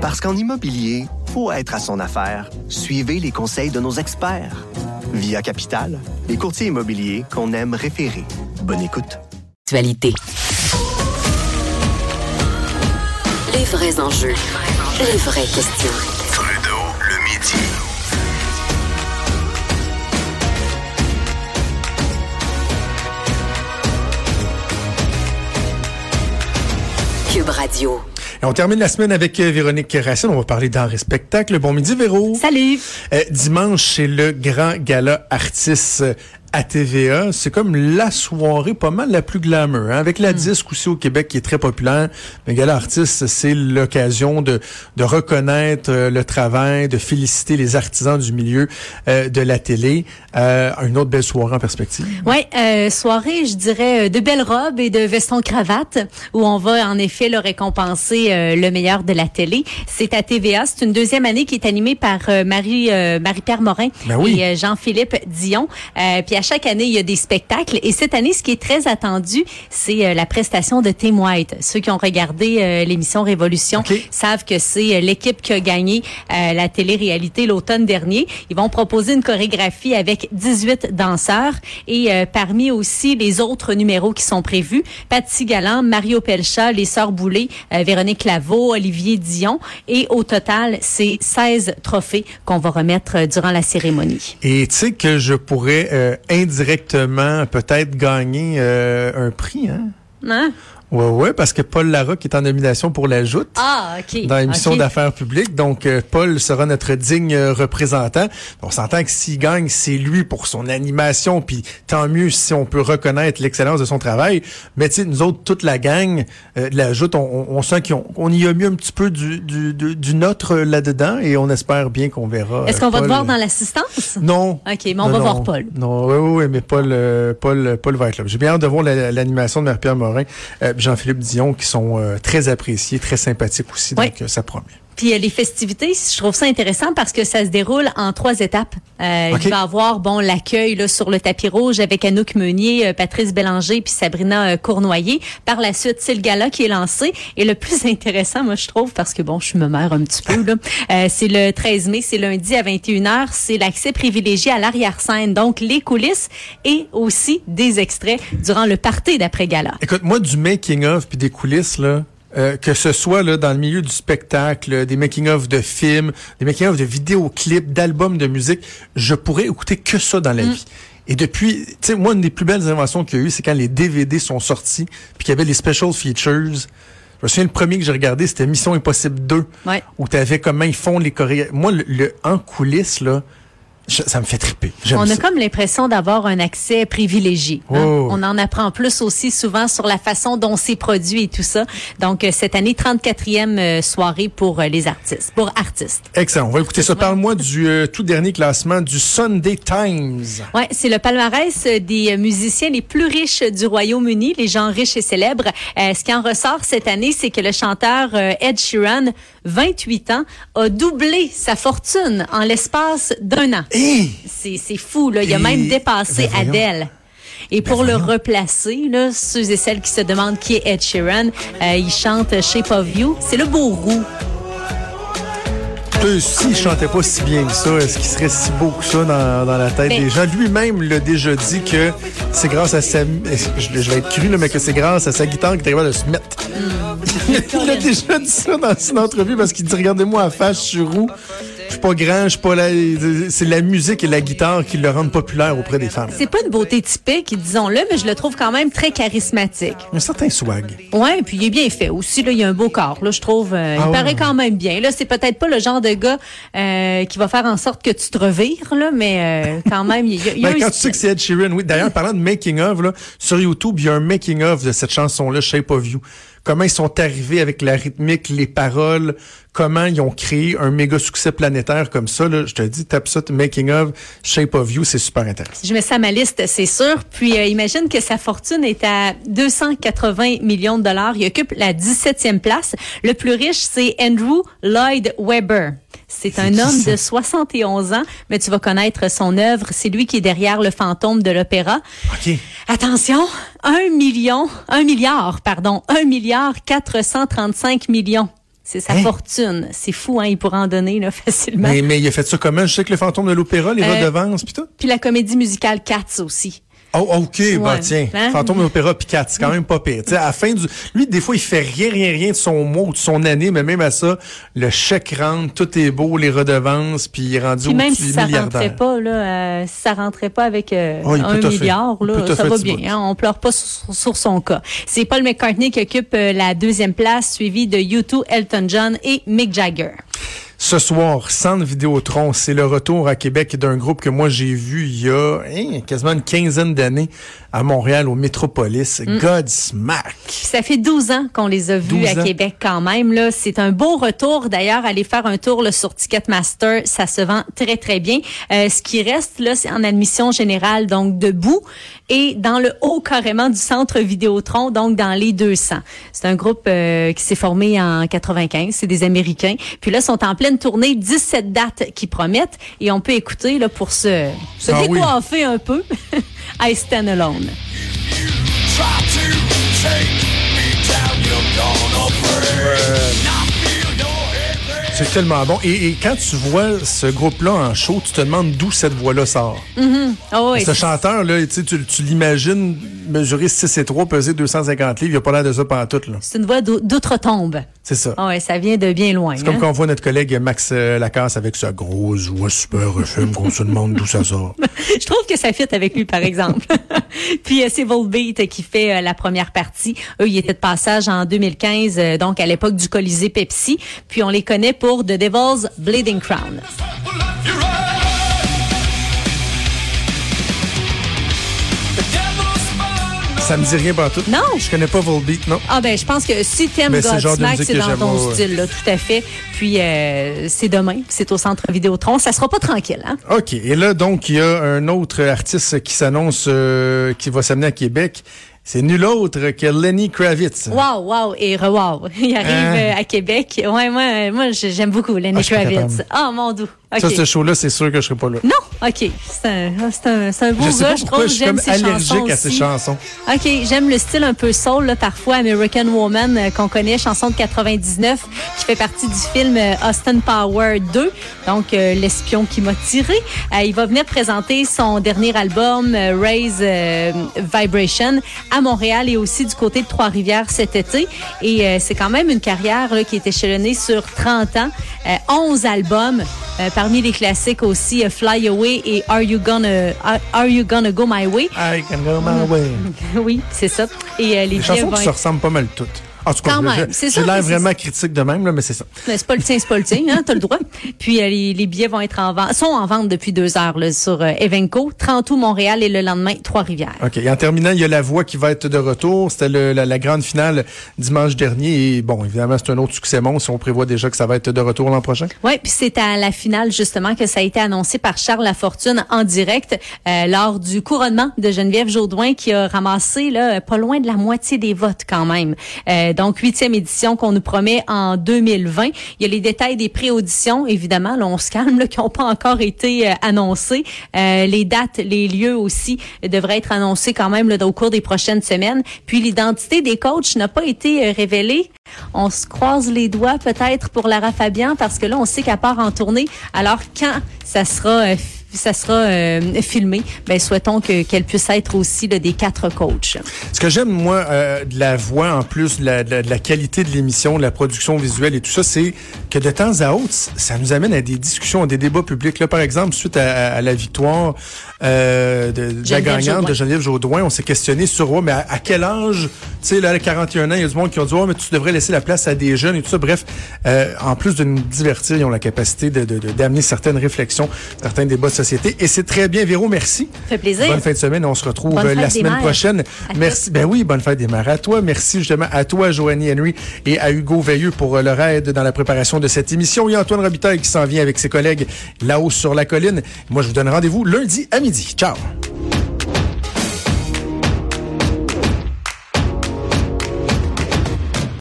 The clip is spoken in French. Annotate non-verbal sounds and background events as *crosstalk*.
Parce qu'en immobilier, faut être à son affaire. Suivez les conseils de nos experts. Via Capital, les courtiers immobiliers qu'on aime référer. Bonne écoute. Actualité. Les vrais enjeux. Les vraies questions. Trudeau, le midi. Cube Radio. Et on termine la semaine avec euh, Véronique Racine. On va parler d'art et spectacle. Bon midi, Véro. Salut. Euh, dimanche, c'est le grand gala artiste à TVA. C'est comme la soirée pas mal la plus glamour. hein. Avec la disque aussi au Québec qui est très populaire. Mais gala artiste, c'est l'occasion de, de reconnaître euh, le travail, de féliciter les artisans du milieu euh, de la télé. Euh, une autre belle soirée en perspective. Ouais, euh, soirée, je dirais, euh, de belles robes et de vestons cravates, où on va en effet le récompenser euh, le meilleur de la télé. C'est à TVA. C'est une deuxième année qui est animée par Marie euh, Marie-Pierre Morin Ben oui. et Jean-Philippe Dion. Euh, puis à chaque année, il y a des spectacles. Et cette année, ce qui est très attendu, c'est euh, la prestation de Tim White. Ceux qui ont regardé euh, l'émission Révolution savent que c'est euh, l'équipe qui a gagné euh, la télé-réalité l'automne dernier. Ils vont proposer une chorégraphie avec 18 danseurs et euh, parmi aussi les autres numéros qui sont prévus, Patsy Galland, Mario Pelcha, les Sœurs Boulay, euh, Véronique Laveau, Olivier Dion et au total, c'est 16 trophées qu'on va remettre durant la cérémonie. Et tu sais que je pourrais euh, indirectement peut-être gagner euh, un prix, hein? Hein? Ouais, ouais, parce que Paul Larocque est en nomination pour la joute. Ah, OK. Dans l'émission d'affaires publiques. Donc, euh, Paul sera notre digne euh, représentant. On s'entend que s'il gagne, c'est lui pour son animation. Puis tant mieux si on peut reconnaître l'excellence de son travail. Mais tu sais, nous autres, toute la gang euh, de la joute, on, sent qu'on on y a mis un petit peu du, du, du, euh, là-dedans. Et on espère bien qu'on verra. Est-ce euh, qu'on va te voir dans l'assistance? Non. OK, mais on Non, va non. voir Paul. Non, oui, oui, oui, mais Paul, euh, Paul, Paul va être là. J'ai bien hâte de voir la- l'animation de Marie-Pierre Morin, Jean-Philippe Dion, qui sont euh, très appréciés, très sympathiques aussi. Oui. Donc, euh, ça promet. Puis euh, les festivités, je trouve ça intéressant parce que ça se déroule en trois étapes. Euh, OK. Il va y avoir bon l'accueil là sur le tapis rouge avec Anouk Meunier, euh, Patrice Bélanger puis Sabrina euh, Cournoyer. Par la suite, c'est le gala qui est lancé et le plus *laughs* intéressant, moi je trouve, parce que bon, je me mère un petit peu là, euh, c'est le 13 mai, c'est lundi à 21h, c'est l'accès privilégié à l'arrière-scène, donc les coulisses et aussi des extraits durant le party d'après gala. Écoute, moi, du making-of puis des coulisses, là, euh, que ce soit là dans le milieu du spectacle, des making-of de films, des making-of de vidéoclips, d'albums de musique, je pourrais écouter que ça dans la Mm. vie. Et depuis, tu sais, moi, une des plus belles inventions qu'il y a eu, c'est quand les DVD sont sortis, puis qu'il y avait les special features. Je me souviens, le premier que j'ai regardé, c'était Mission Impossible 2, Ouais. où tu avais comment ils font les chorégraphies. Moi, le, le en coulisses, là, je- ça me fait triper. J'aime On a ça. comme l'impression d'avoir un accès privilégié. hein. Oh. On en apprend plus aussi souvent sur la façon dont c'est produit et tout ça. Donc, euh, cette année, 34e euh, soirée pour euh, les artistes, pour artistes. Excellent. On va écouter ça. Parle-moi du euh, tout dernier classement du Sunday Times. Ouais, c'est le palmarès des musiciens les plus riches du Royaume-Uni, les gens riches et célèbres. Euh, ce qui en ressort cette année, c'est que le chanteur euh, Ed Sheeran, 28 ans, a doublé sa fortune en l'espace d'un an. C'est c'est fou, là. Il a même dépassé Ben. Adele. Et pour le replacer, là, ceux et celles qui se demandent qui est Ed Sheeran, euh, il chante Shape of You. C'est le beau roux. S'il chantait pas si bien que ça, est-ce qu'il serait si beau que ça dans, dans la tête Ben- des gens? Lui-même l'a déjà dit que c'est grâce à sa... Je, je vais être cru, là, mais que c'est grâce à sa guitare qu'il est capable de se mettre. *laughs* Il a déjà dit ça dans une entrevue parce qu'il dit, regardez-moi à face, je suis roux. Je suis pas grand, je suis pas là. C'est la musique et la guitare qui le rendent populaire auprès des femmes. C'est pas une beauté typique, disons-le, mais je le trouve quand même très charismatique. Un certain swag. Ouais, puis il est bien fait aussi. Là, il a un beau corps. Là, je trouve, euh, Ah il ouais. paraît quand même bien. Là, c'est peut-être pas le genre de gars euh, qui va faire en sorte que tu te revires, là, mais euh, quand même, il y a, il y a *laughs* Ben, un quand tu sais que c'est Ed Sheeran, oui. D'ailleurs, parlant de making of, là, sur YouTube, il y a un making of de cette chanson-là, Shape of You. Comment ils sont arrivés avec la rythmique, les paroles, comment ils ont créé un méga succès planétaire comme ça. Je te dis, tape ça, making of, Shape of You, c'est super intéressant. Je mets ça à ma liste, c'est sûr. Puis euh, imagine que sa fortune est à 280 millions de dollars. Il occupe la 17e place. Le plus riche, c'est Andrew Lloyd Webber. C'est un homme de 71 ans, mais tu vas connaître son œuvre. C'est lui qui est derrière le fantôme de l'opéra. Attention, un million, un milliard, pardon, un milliard 435 millions. C'est sa Hein? fortune. C'est fou, hein? Il pourrait en donner là, *laughs* facilement. Mais, mais il a fait ça comment? Je sais que le fantôme de l'opéra, les Euh, redevances, puis tout. Puis la comédie musicale Cats aussi. Oh, OK, bah tiens. Hein? Fantôme puis quatre, c'est quand même pas pire. Tu sais, à la fin du. Lui, des fois, il fait rien, rien, rien de son mois ou de son année, mais même à ça, le chèque rentre, tout est beau, les redevances, puis il est rendu Puis même au-dessus si ça rentrait pas, là, euh, si ça rentrait pas avec euh, Oh, un milliard, là, ça va bien. Hein, on pleure pas sur, sur son cas. C'est Paul McCartney qui occupe euh, la deuxième place, suivi de U2, Elton John et Mick Jagger. Ce soir, Centre Vidéotron, c'est le retour à Québec d'un groupe que moi j'ai vu il y a hein, quasiment une quinzaine d'années à Montréal, au Métropolis, Mm. Godsmack. Ça fait 12 ans qu'on les a vus 12 à ans. Québec quand même. Là, c'est un beau retour. D'ailleurs, aller faire un tour là, sur Ticketmaster, ça se vend très très bien. Euh, ce qui reste là, c'est en admission générale, donc debout et dans le haut carrément du centre Vidéotron, donc dans les 200. C'est un groupe euh, qui s'est formé en 95. C'est des Américains. Puis là, sont en pleine tournée, 17 dates qui promettent et on peut écouter là pour se, se Ah oui. décoiffer un peu. *laughs* I Stand Alone. C'est tellement bon. Et, et quand tu vois ce groupe-là en show, tu te demandes d'où cette voix-là sort. Oh, oui, Ce chanteur-là, tu, l'imagines mesurer 6 et 3, peser 250 livres. Il a pas l'air de ça pantoute, là. c'est une voix d'ou- d'outre-tombe. C'est ça. Ah ouais, ça vient de bien loin. C'est comme hein? quand on voit notre collègue Max euh, Lacasse avec sa grosse voix super FM qu'on se demande d'où ça sort. *laughs* Je trouve que ça fit avec lui, par exemple. *laughs* Puis euh, c'est Volbeat qui fait euh, la première partie. Eux, ils étaient de passage en 2015, euh, donc à l'époque du Colisée Pepsi. Puis on les connaît pour The Devil's Bleeding Crown. Ça me dit rien pantoute. Non. Je connais pas Volbeat, non. Ah ben, je pense que si t'aimes Godsmack, c'est dans ton ouais, style, là, tout à fait. Puis euh, c'est demain, c'est au Centre Vidéotron. Ça sera pas tranquille, hein? OK. Et là, donc, il y a un autre artiste qui s'annonce, euh, qui va s'amener à Québec. C'est nul autre que Lenny Kravitz. Wow, wow et re-wow. *laughs* Il arrive Hein? euh, à Québec. Ouais, moi, moi j'aime beaucoup Lenny Ah, pas Kravitz. Ah, mon doux. OK. Ça, ce show-là, c'est sûr que je serai pas là. Non, OK. C'est un, ah, un, un beau Je sais gars, pas je trouve. suis J'aime comme ses chansons allergique à ces aussi. chansons. OK, j'aime le style un peu soul, là, parfois American Woman, euh, qu'on connaît, chanson de 99, qui fait partie du film euh, Austin Power 2, donc euh, l'espion qui m'a tiré. Euh, il va venir présenter son dernier album, Raise Vibration, à Montréal et aussi du côté de Trois-Rivières cet été. Et c'est quand même une carrière là, qui est échelonnée sur 30 ans, euh, 11 albums, euh, parmi les classiques aussi euh, Fly Away et Are You Gonna Are, Are You Gonna Go My Way? I can go my way. *laughs* Oui, c'est ça. Et euh, les Les chansons qui se ressemblent pas mal toutes. En tout cas, Quand même, c'est j'ai ça, l'air vraiment critique de même, là, mais c'est ça. C'est pas le tien, c'est pas le tien, hein, t'as le droit. *laughs* Puis euh, les, les billets vont être en vente, sont en vente depuis deux heures là, sur euh, Evenco, 30 août Montréal et le lendemain Trois-Rivières. OK. Et en terminant, il y a La Voix qui va être de retour. C'était la, la grande finale dimanche dernier. Et bon, évidemment, c'est un autre succès monstre. On prévoit déjà que ça va être de retour l'an prochain. Oui, puis c'est à la finale justement que ça a été annoncé par Charles Lafortune en direct euh, lors du couronnement de Geneviève Jaudoin qui a ramassé là pas loin de la moitié des votes quand même. Euh, donc huitième édition qu'on nous promet en 2020. Il y a les détails des pré-auditions évidemment. Là, on se calme là, *laughs* qui n'ont pas encore été euh, annoncés. Euh, les dates, les lieux aussi euh, devraient être annoncés quand même là, au cours des prochaines semaines. Puis l'identité des coachs n'a pas été euh, révélée. On se croise les doigts peut-être pour Lara Fabian parce que là, on sait qu'elle part en tournée. Alors, quand ça sera, euh, ça sera euh, filmé, ben, souhaitons que qu'elle puisse être aussi là, des quatre coachs. Ce que j'aime, moi, euh, de la voix, en plus de la, de la- qualité de l'émission, de la production visuelle et tout ça, c'est que de temps à autre, ça nous amène à des discussions, à des débats publics. Là, par exemple, suite à, à la victoire euh, de, de la gagnante Jaudoin. de Geneviève Jaudoin, on s'est questionné sur, ouais, mais à, à quel âge, tu sais, là, à 41 ans, il y a du monde qui ont dit, ouais, mais tu devrais laisser la place à des jeunes et tout ça. Bref, euh, en plus de nous divertir, ils ont la capacité de- d'amener certaines réflexions, certains débats de société. Et c'est très bien. Véro, merci. Ça fait plaisir. Bonne fin de semaine. On se retrouve Bonne euh, la semaine mères. prochaine. À Merci. Ben oui, bonne fête des mères. À toi, merci justement à toi, Joanie Henry, et à Hugo Veilleux pour euh, leur aide dans la préparation de cette émission. Il y a Antoine Robitaille qui s'en vient avec ses collègues là-haut sur la colline. Moi, je vous donne rendez-vous lundi à Ciao.